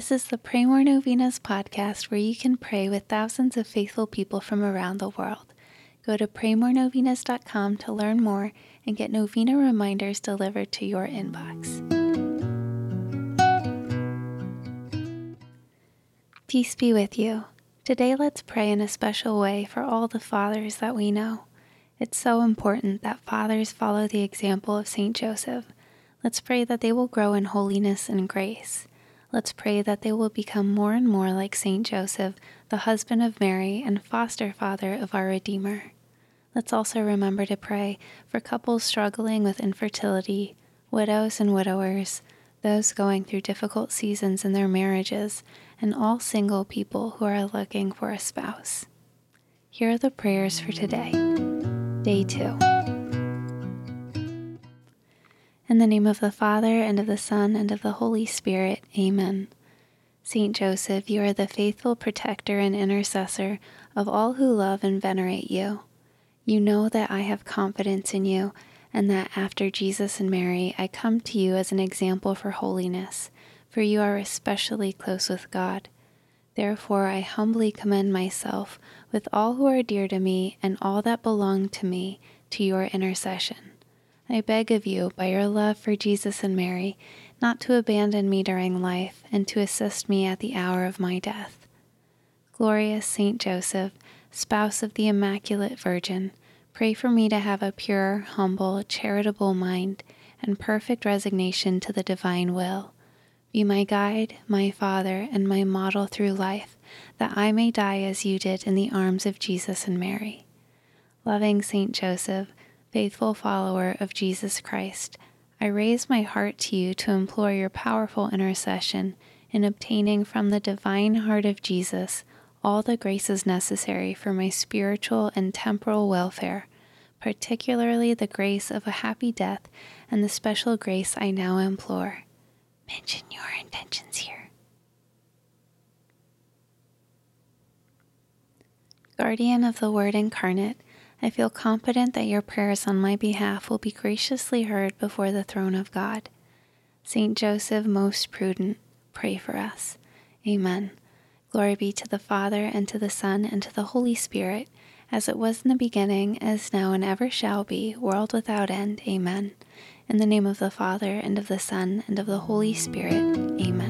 This is the Pray More Novenas podcast where you can pray with thousands of faithful people from around the world. Go to praymorenovenas.com to learn more and get novena reminders delivered to your inbox. Peace be with you. Today, let's pray in a special way for all the fathers that we know. It's so important that fathers follow the example of St. Joseph. Let's pray that they will grow in holiness and grace. Let's pray that they will become more and more like St. Joseph, the husband of Mary and foster father of our Redeemer. Let's also remember to pray for couples struggling with infertility, widows and widowers, those going through difficult seasons in their marriages, and all single people who are looking for a spouse. Here are the prayers for today, day two. In the name of the Father, and of the Son, and of the Holy Spirit. Amen. Saint Joseph, you are the faithful protector and intercessor of all who love and venerate you. You know that I have confidence in you, and that after Jesus and Mary, I come to you as an example for holiness, for you are especially close with God. Therefore, I humbly commend myself with all who are dear to me and all that belong to me to your intercession. I beg of you, by your love for Jesus and Mary, not to abandon me during life and to assist me at the hour of my death. Glorious Saint Joseph, spouse of the Immaculate Virgin, pray for me to have a pure, humble, charitable mind and perfect resignation to the divine will. Be my guide, my father, and my model through life, that I may die as you did in the arms of Jesus and Mary. Loving Saint Joseph, faithful follower of Jesus Christ, I raise my heart to you to implore your powerful intercession in obtaining from the divine heart of Jesus all the graces necessary for my spiritual and temporal welfare, particularly the grace of a happy death and the special grace I now implore. Mention your intentions here. Guardian of the Word incarnate, I feel confident that your prayers on my behalf will be graciously heard before the throne of God. Saint Joseph, most prudent, pray for us. Amen. Glory be to the Father, and to the Son, and to the Holy Spirit, as it was in the beginning, as now, and ever shall be, world without end. Amen. In the name of the Father, and of the Son, and of the Holy Spirit. Amen.